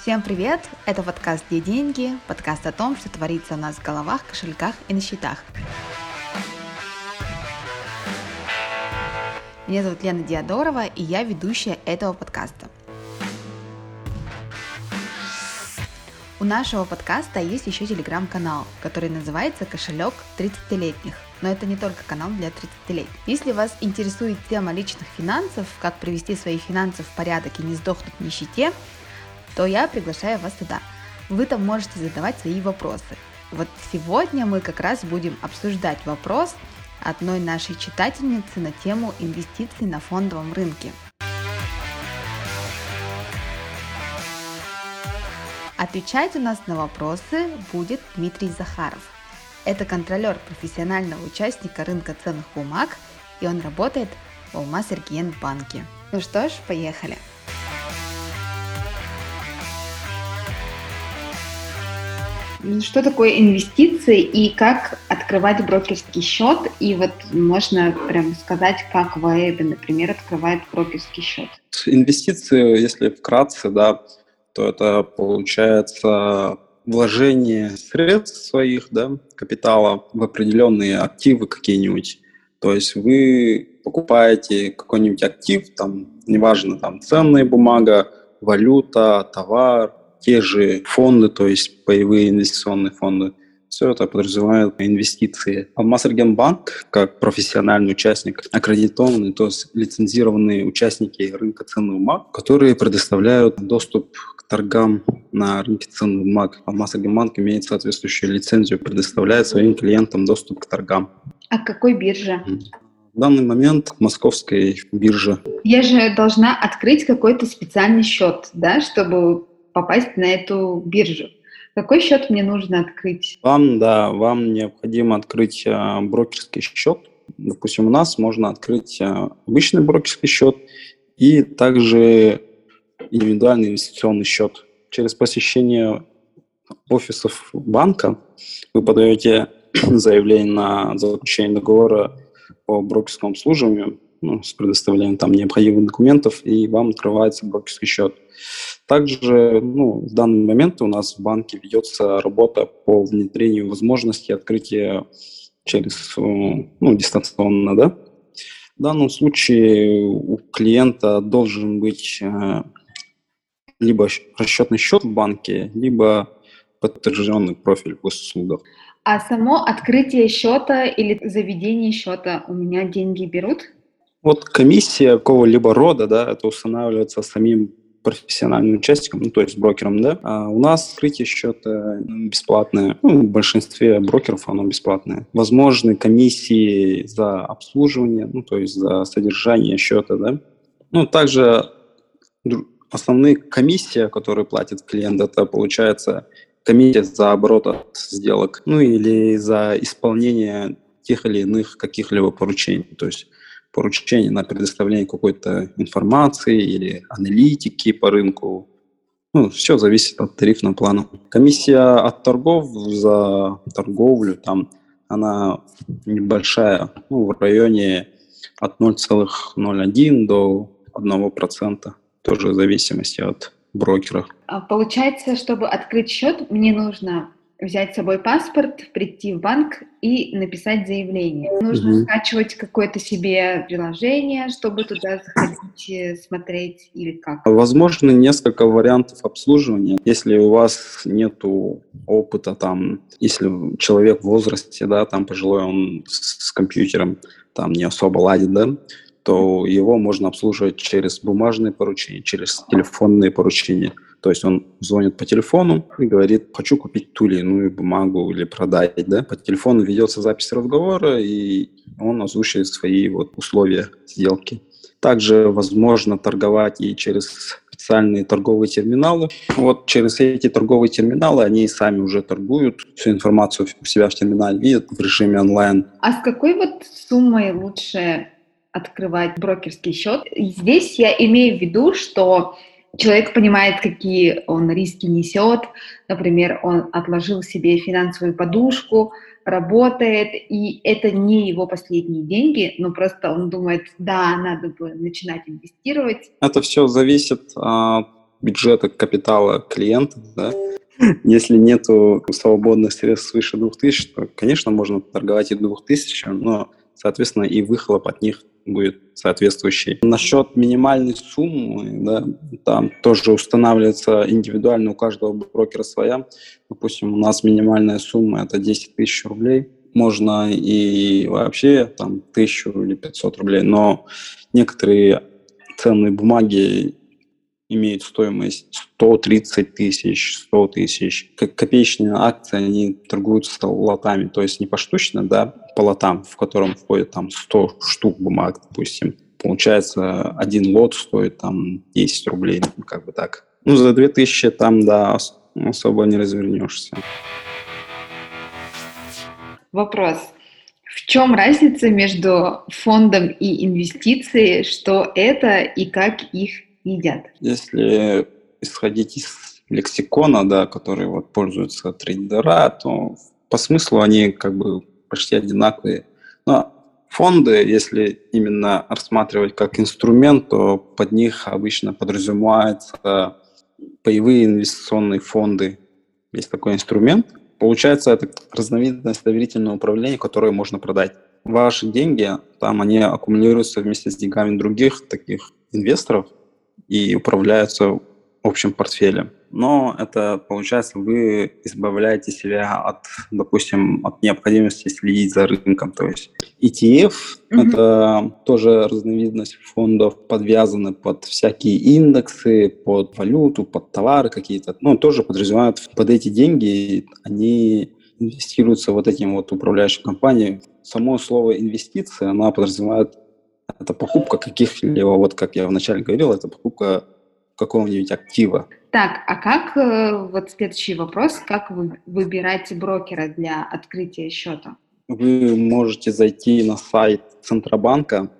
Всем привет! Это подкаст «Где деньги?» Подкаст о том, что творится у нас в головах, кошельках и на счетах. Меня зовут Лена Диадорова, и я ведущая этого подкаста. У нашего подкаста есть еще телеграм-канал, который называется «Кошелек 30-летних». Но это не только канал для 30-летних. Если вас интересует тема личных финансов, как привести свои финансы в порядок и не сдохнуть в нищете, то я приглашаю вас туда. Вы там можете задавать свои вопросы. Вот сегодня мы как раз будем обсуждать вопрос одной нашей читательницы на тему инвестиций на фондовом рынке. Отвечать у нас на вопросы будет Дмитрий Захаров. Это контролер профессионального участника рынка ценных бумаг, и он работает в Алмаз банке. Ну что ж, поехали! Что такое инвестиции и как открывать брокерский счет? И вот можно прям сказать, как в АЭБе, например, открывает брокерский счет. Инвестиции, если вкратце, да, то это получается вложение средств своих, да, капитала в определенные активы какие-нибудь. То есть вы покупаете какой-нибудь актив, там, неважно, там, ценная бумага, валюта, товар, те же фонды, то есть паевые инвестиционные фонды, все это подразумевает инвестиции. А Банк, как профессиональный участник, аккредитованный, то есть лицензированные участники рынка ценных бумаг, которые предоставляют доступ к торгам на рынке ценных бумаг. А Банк имеет соответствующую лицензию, предоставляет своим клиентам доступ к торгам. А какой бирже? В данный момент московской бирже. Я же должна открыть какой-то специальный счет, да, чтобы попасть на эту биржу. Какой счет мне нужно открыть? Вам, да, вам необходимо открыть а, брокерский счет. Допустим, у нас можно открыть а, обычный брокерский счет и также индивидуальный инвестиционный счет. Через посещение офисов банка вы подаете заявление на заключение договора по брокерскому обслуживанию ну, с предоставлением там необходимых документов, и вам открывается брокерский счет. Также ну, в данный момент у нас в банке ведется работа по внедрению возможности открытия через ну, дистанционно, да. В данном случае у клиента должен быть э, либо расчетный счет в банке, либо подтвержденный профиль в госуслугах. А само открытие счета или заведение счета у меня деньги берут? Вот комиссия какого-либо рода, да, это устанавливается самим профессиональным участником, ну, то есть брокером, да. А у нас открытие счета бесплатное. Ну, в большинстве брокеров оно бесплатное. Возможны комиссии за обслуживание, ну, то есть за содержание счета, да. Ну, также основные комиссии, которые платит клиент, это получается комиссия за оборот от сделок, ну или за исполнение тех или иных каких-либо поручений. То есть поручение на предоставление какой-то информации или аналитики по рынку. Ну, все зависит от тарифного плана. Комиссия от торгов за торговлю, там, она небольшая, ну, в районе от 0,01 до 1%, тоже в зависимости от брокера. А получается, чтобы открыть счет, мне нужно взять с собой паспорт, прийти в банк и написать заявление. Нужно угу. скачивать какое-то себе приложение, чтобы туда заходить, э, смотреть или как? Возможно, несколько вариантов обслуживания. Если у вас нет опыта, там, если человек в возрасте, да, там пожилой, он с, с компьютером там не особо ладит, да, то его можно обслуживать через бумажные поручения, через телефонные поручения. То есть он звонит по телефону и говорит, хочу купить ту или иную бумагу или продать. Да? По телефону ведется запись разговора, и он озвучивает свои вот условия сделки. Также возможно торговать и через специальные торговые терминалы. Вот через эти торговые терминалы они сами уже торгуют, всю информацию у себя в терминале видят в режиме онлайн. А с какой вот суммой лучше открывать брокерский счет? Здесь я имею в виду, что человек понимает, какие он риски несет. Например, он отложил себе финансовую подушку, работает, и это не его последние деньги, но просто он думает, да, надо бы начинать инвестировать. Это все зависит от бюджета капитала клиента, да, если нету свободных средств свыше 2000, то, конечно, можно торговать и 2000, но, соответственно, и выхлоп от них будет соответствующий. Насчет минимальной суммы, да, там тоже устанавливается индивидуально у каждого брокера своя. Допустим, у нас минимальная сумма – это 10 тысяч рублей. Можно и вообще там тысячу или 500 рублей, но некоторые ценные бумаги имеют стоимость 130 тысяч, 100 тысяч. Как копеечные акции, они торгуются лотами, то есть не поштучно, да, по лотам, в котором входит там 100 штук бумаг, допустим. Получается, один лот стоит там 10 рублей, ну, как бы так. Ну, за 2000 там, да, особо не развернешься. Вопрос. В чем разница между фондом и инвестицией? Что это и как их едят? Если исходить из лексикона, да, который вот пользуются трейдера, то по смыслу они как бы почти одинаковые. Но фонды, если именно рассматривать как инструмент, то под них обычно подразумеваются паевые инвестиционные фонды. Есть такой инструмент. Получается, это разновидность доверительного управления, которое можно продать. Ваши деньги, там они аккумулируются вместе с деньгами других таких инвесторов, и управляются общим портфелем. Но это, получается, вы избавляете себя от, допустим, от необходимости следить за рынком. То есть ETF mm-hmm. – это тоже разновидность фондов, подвязаны под всякие индексы, под валюту, под товары какие-то. Ну, тоже подразумевают под эти деньги, они инвестируются вот этим вот управляющим компаниям. Само слово инвестиция, она подразумевает это покупка каких-либо, вот как я вначале говорил, это покупка какого-нибудь актива. Так, а как, э, вот следующий вопрос, как вы выбираете брокера для открытия счета? Вы можете зайти на сайт Центробанка,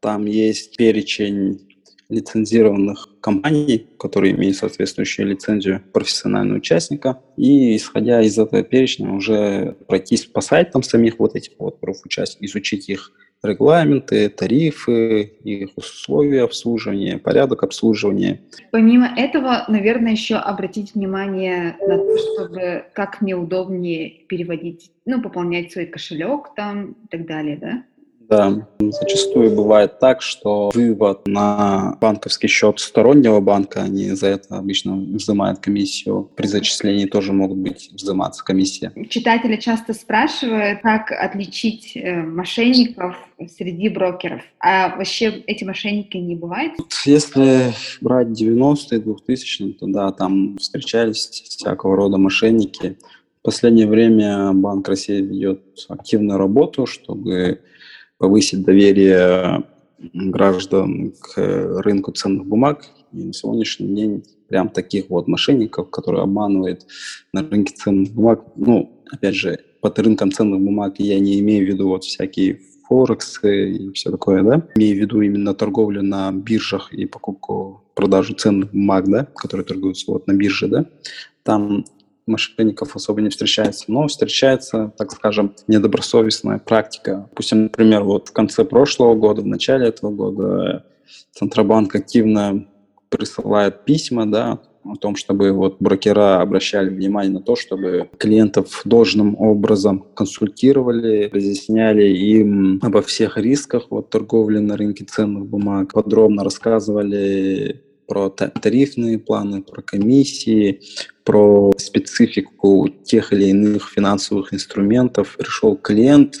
там есть перечень лицензированных компаний, которые имеют соответствующую лицензию профессионального участника, и исходя из этого перечня уже пройтись по сайтам самих вот этих вот профучастников, изучить их регламенты, тарифы, их условия обслуживания, порядок обслуживания. Помимо этого, наверное, еще обратить внимание на то, чтобы как мне удобнее переводить, ну, пополнять свой кошелек там и так далее, да? Да, зачастую бывает так, что вывод на банковский счет стороннего банка, они за это обычно взимают комиссию. При зачислении тоже могут быть взиматься комиссия. Читатели часто спрашивают, как отличить э, мошенников среди брокеров. А вообще эти мошенники не бывают? Если брать 90-е, 2000-е, то да, там встречались всякого рода мошенники. В последнее время Банк России ведет активную работу, чтобы повысить доверие граждан к рынку ценных бумаг. И на сегодняшний день прям таких вот мошенников, которые обманывают на рынке ценных бумаг, ну, опять же, под рынком ценных бумаг я не имею в виду вот всякие форексы и все такое, да, имею в виду именно торговлю на биржах и покупку, продажу ценных бумаг, да, которые торгуются вот на бирже, да, там мошенников особо не встречается, но встречается, так скажем, недобросовестная практика. Допустим, например, вот в конце прошлого года, в начале этого года Центробанк активно присылает письма, да, о том, чтобы вот брокера обращали внимание на то, чтобы клиентов должным образом консультировали, разъясняли им обо всех рисках вот, торговли на рынке ценных бумаг, подробно рассказывали про тарифные планы, про комиссии, про специфику тех или иных финансовых инструментов. Пришел клиент,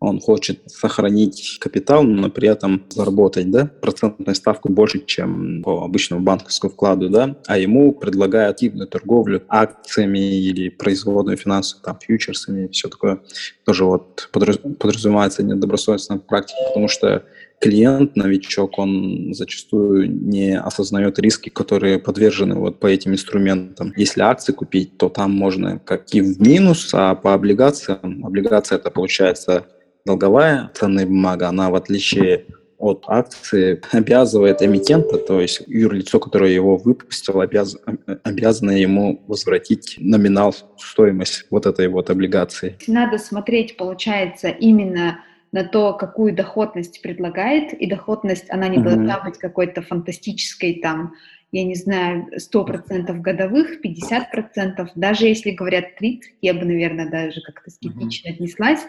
он хочет сохранить капитал, но при этом заработать да, процентную ставку больше, чем по обычному банковскому вкладу, да, а ему предлагают активную торговлю акциями или производную финансовую, там, фьючерсами все такое. Тоже вот подразумевается недобросовестная практика, потому что клиент, новичок, он зачастую не осознает риски, которые подвержены вот по этим инструментам. Если акции купить, то там можно как и в минус, а по облигациям, облигация это получается долговая ценная бумага, она в отличие от акции обязывает эмитента, то есть юрлицо, которое его выпустило, обяз... обязано ему возвратить номинал, стоимость вот этой вот облигации. Надо смотреть, получается, именно на то, какую доходность предлагает, и доходность, она не mm-hmm. должна быть какой-то фантастической там я не знаю, 100% годовых, 50%, даже если говорят 30, я бы, наверное, даже как-то скептично mm-hmm. отнеслась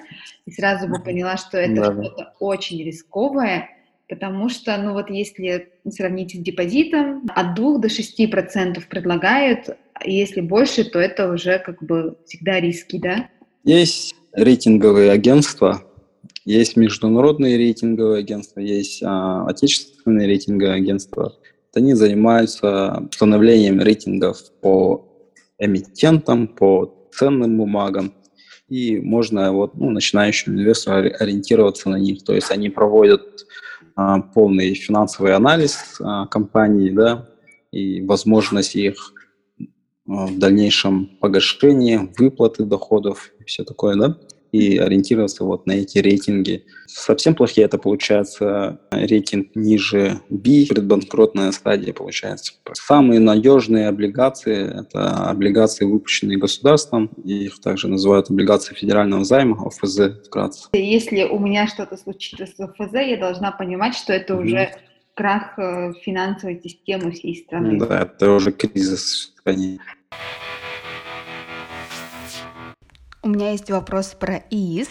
и сразу бы поняла, что это да, что-то очень рисковое, потому что, ну вот если сравнить с депозитом, от 2 до 6% предлагают, а если больше, то это уже как бы всегда риски, да? Есть рейтинговые агентства, есть международные рейтинговые агентства, есть а, отечественные рейтинговые агентства. Они занимаются установлением рейтингов по эмитентам, по ценным бумагам. И можно вот, ну, начинающим инвестору ориентироваться на них. То есть они проводят а, полный финансовый анализ а, компании, да, и возможность их а, в дальнейшем погашения, выплаты доходов и все такое, да и ориентироваться вот на эти рейтинги. Совсем плохие это получается рейтинг ниже B, предбанкротная стадия получается. Самые надежные облигации – это облигации, выпущенные государством, их также называют облигации федерального займа, ОФЗ вкратце. Если у меня что-то случится с ОФЗ, я должна понимать, что это mm-hmm. уже крах э, финансовой системы всей страны. Да, это уже кризис в стране. У меня есть вопрос про ИИС.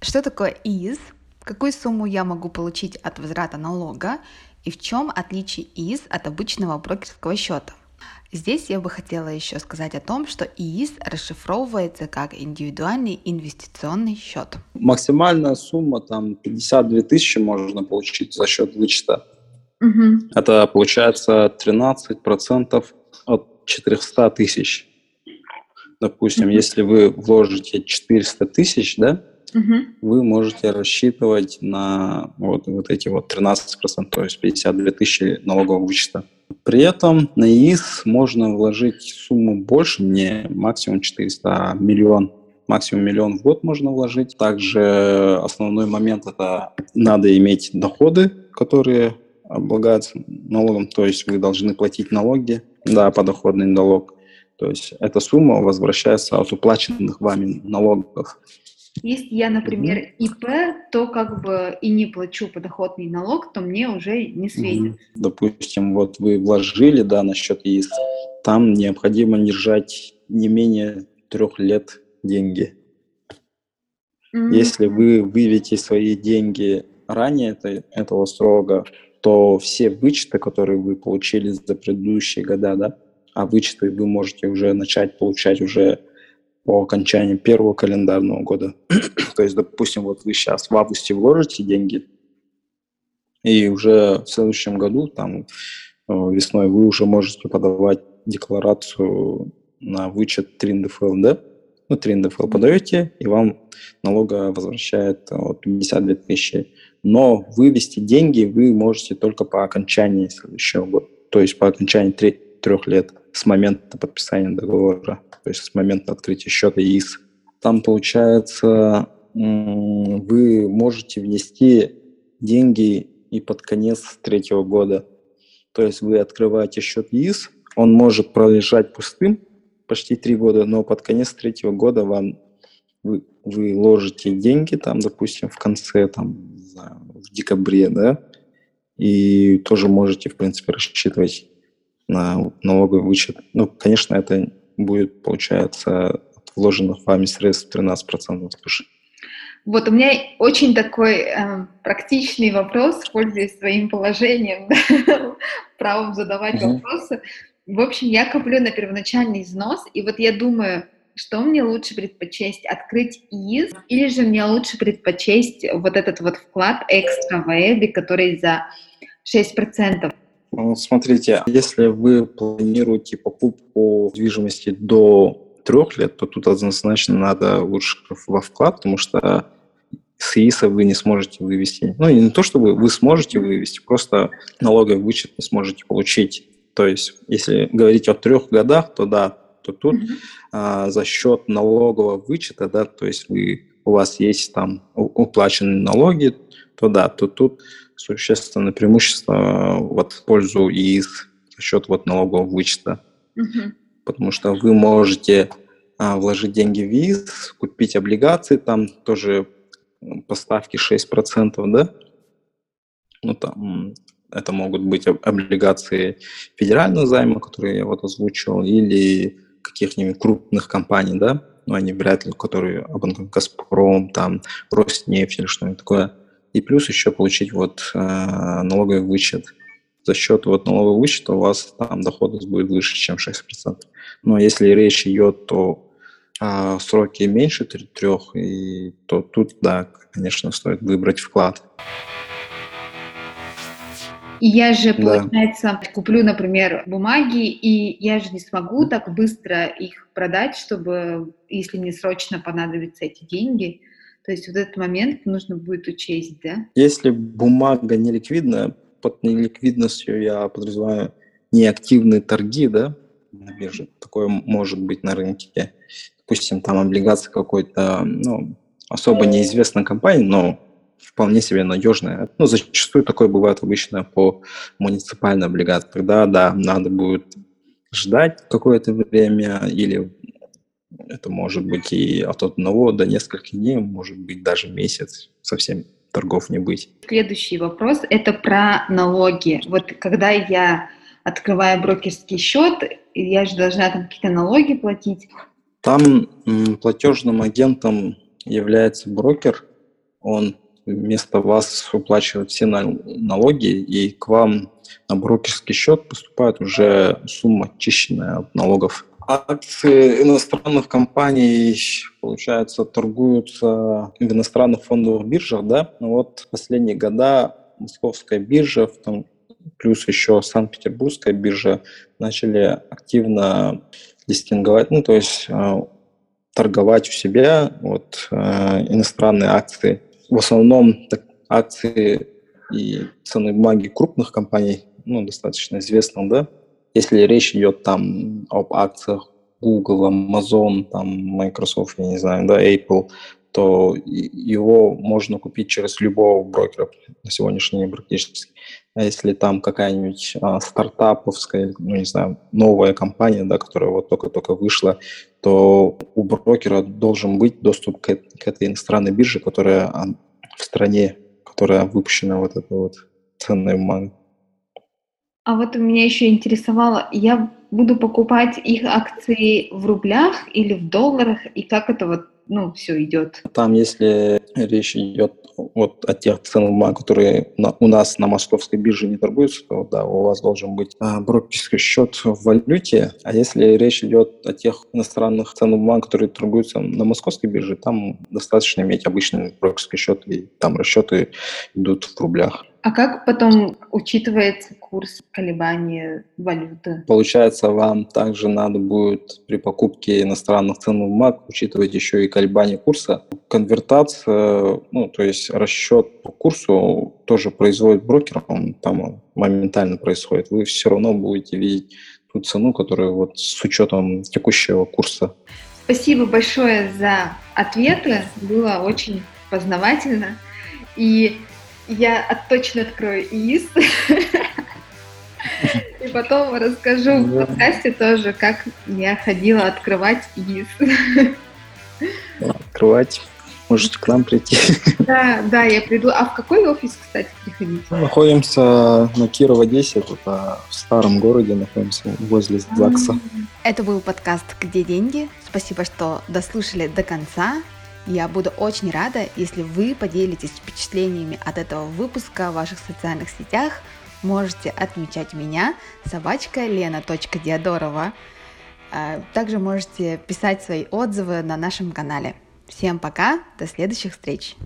Что такое ИИС? Какую сумму я могу получить от возврата налога? И в чем отличие ИИС от обычного брокерского счета? Здесь я бы хотела еще сказать о том, что ИИС расшифровывается как индивидуальный инвестиционный счет. Максимальная сумма там 52 тысячи можно получить за счет вычета. Угу. Это получается 13% от 400 тысяч допустим, mm-hmm. если вы вложите 400 тысяч, да, mm-hmm. вы можете рассчитывать на вот, вот эти вот 13%, то есть 52 тысячи налогового вычета. При этом на ИИС можно вложить сумму больше, не максимум 400, а миллион максимум миллион в год можно вложить. Также основной момент – это надо иметь доходы, которые облагаются налогом, то есть вы должны платить налоги, да, подоходный налог. То есть эта сумма возвращается от уплаченных вами налогов. Если я, например, ИП, то как бы и не плачу подоходный налог, то мне уже не светит. Допустим, вот вы вложили, да, на счет ИИС, там необходимо держать не менее трех лет деньги. Mm-hmm. Если вы выведете свои деньги ранее это, этого срока, то все вычеты, которые вы получили за предыдущие года, да, а вычеты вы можете уже начать получать уже по окончании первого календарного года. То есть, допустим, вот вы сейчас в августе вложите деньги, и уже в следующем году, там, э, весной, вы уже можете подавать декларацию на вычет 3 НДФЛ, да? Ну, 3 НДФЛ подаете, и вам налога возвращает вот, 52 тысячи. Но вывести деньги вы можете только по окончании следующего года, то есть по окончании трех лет с момента подписания договора, то есть с момента открытия счета ИИС. Там, получается, вы можете внести деньги и под конец третьего года. То есть вы открываете счет ИИС, он может пролежать пустым почти три года, но под конец третьего года вам вы, вы ложите деньги там, допустим, в конце, там, в декабре, да, и тоже можете, в принципе, рассчитывать на налоговый вычет. Ну, конечно, это будет, получается, от вложенных вами средств 13% свыше. Вот у меня очень такой э, практичный вопрос, пользуясь своим положением, правом задавать mm-hmm. вопросы. В общем, я коплю на первоначальный износ, и вот я думаю, что мне лучше предпочесть, открыть ИИС, или же мне лучше предпочесть вот этот вот вклад экстра в ЭБИ, который за 6%. Ну, смотрите, если вы планируете покупку недвижимости до трех лет, то тут однозначно надо лучше во вклад, потому что с ИИСа вы не сможете вывести. Ну, не то, чтобы вы сможете вывести, просто налоговый вычет не сможете получить. То есть, если говорить о трех годах, то да, то тут mm-hmm. а, за счет налогового вычета, да, то есть вы, у вас есть там уплаченные налоги, то да, то тут существенное преимущество э, вот в пользу ИИС за счет вот налогового вычета. Угу. Потому что вы можете а, вложить деньги в ИИС, купить облигации, там тоже поставки 6%, да? Ну, там Это могут быть облигации федерального займа, которые я вот озвучил, или каких-нибудь крупных компаний, да, но они вряд ли, которые Газпром, там, Роснефть или что-нибудь такое. И плюс еще получить вот э, налоговый вычет. За счет вот налогового вычета у вас там доходность будет выше, чем 6%. Но если речь идет о э, сроке меньше трех, и, то тут, да, конечно, стоит выбрать вклад. И я же, получается, да. куплю, например, бумаги, и я же не смогу так быстро их продать, чтобы, если мне срочно понадобятся эти деньги. То есть вот этот момент нужно будет учесть, да? Если бумага не ликвидная, под неликвидностью я подразумеваю неактивные торги, да, на бирже. Такое может быть на рынке. Допустим, там облигация какой-то, ну, особо неизвестной компании, но вполне себе надежная. Ну, зачастую такое бывает обычно по муниципальной облигации. Тогда, да, надо будет ждать какое-то время или это может быть и от одного до нескольких дней, может быть даже месяц, совсем торгов не быть. Следующий вопрос – это про налоги. Вот когда я открываю брокерский счет, я же должна там какие-то налоги платить. Там платежным агентом является брокер, он вместо вас уплачивают все налоги, и к вам на брокерский счет поступает уже сумма очищенная от налогов. Акции иностранных компаний, получается, торгуются в иностранных фондовых биржах, да? Но вот в последние года московская биржа, в том, плюс еще Санкт-Петербургская биржа начали активно листинговать, ну, то есть э, торговать у себя вот, э, иностранные акции в основном так, акции и ценные бумаги крупных компаний, ну, достаточно известных, да, если речь идет там об акциях Google, Amazon, там, Microsoft, я не знаю, да, Apple, то его можно купить через любого брокера на сегодняшний день практически. А если там какая-нибудь а, стартаповская, ну, не знаю, новая компания, да, которая вот только-только вышла, то у брокера должен быть доступ к, к этой иностранной бирже, которая а, в стране, которая выпущена вот эта вот ценная бумага. А вот меня еще интересовало, я буду покупать их акции в рублях или в долларах, и как это вот ну, все идет. Там, если речь идет вот о тех ценных бумагах, которые на, у нас на московской бирже не торгуются, то да, у вас должен быть а, брокерский счет в валюте. А если речь идет о тех иностранных ценных бумагах, которые торгуются на московской бирже, там достаточно иметь обычный брокерский счет, и там расчеты идут в рублях. А как потом учитывается курс колебания валюты? Получается, вам также надо будет при покупке иностранных ценных бумаг учитывать еще и колебания курса. Конвертация, ну, то есть расчет по курсу тоже производит брокер, он там моментально происходит. Вы все равно будете видеть ту цену, которая вот с учетом текущего курса. Спасибо большое за ответы, было очень познавательно. И я точно открою ИИС. И потом расскажу в подкасте тоже, как я ходила открывать ИИС. Открывать. Можете к нам прийти. Да, да, я приду. А в какой офис, кстати, приходить? Мы находимся на Кирова 10, это в старом городе, находимся возле ЗАГСа. Это был подкаст «Где деньги?». Спасибо, что дослушали до конца. Я буду очень рада, если вы поделитесь впечатлениями от этого выпуска в ваших социальных сетях. Можете отмечать меня, собачка лена.диадорова. А, также можете писать свои отзывы на нашем канале. Всем пока, до следующих встреч!